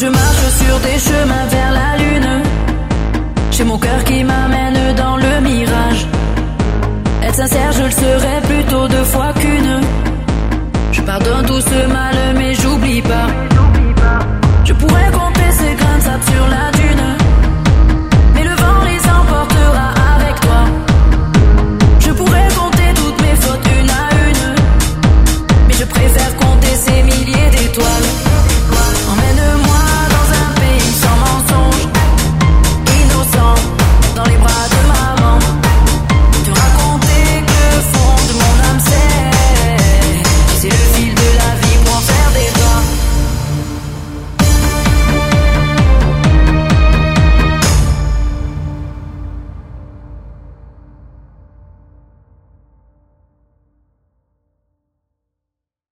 je marche sur des chemins vers la lune. J'ai mon cœur qui m'amène dans le mirage. Être sincère, je le serai plutôt deux fois qu'une. Je pardonne tout ce malheur.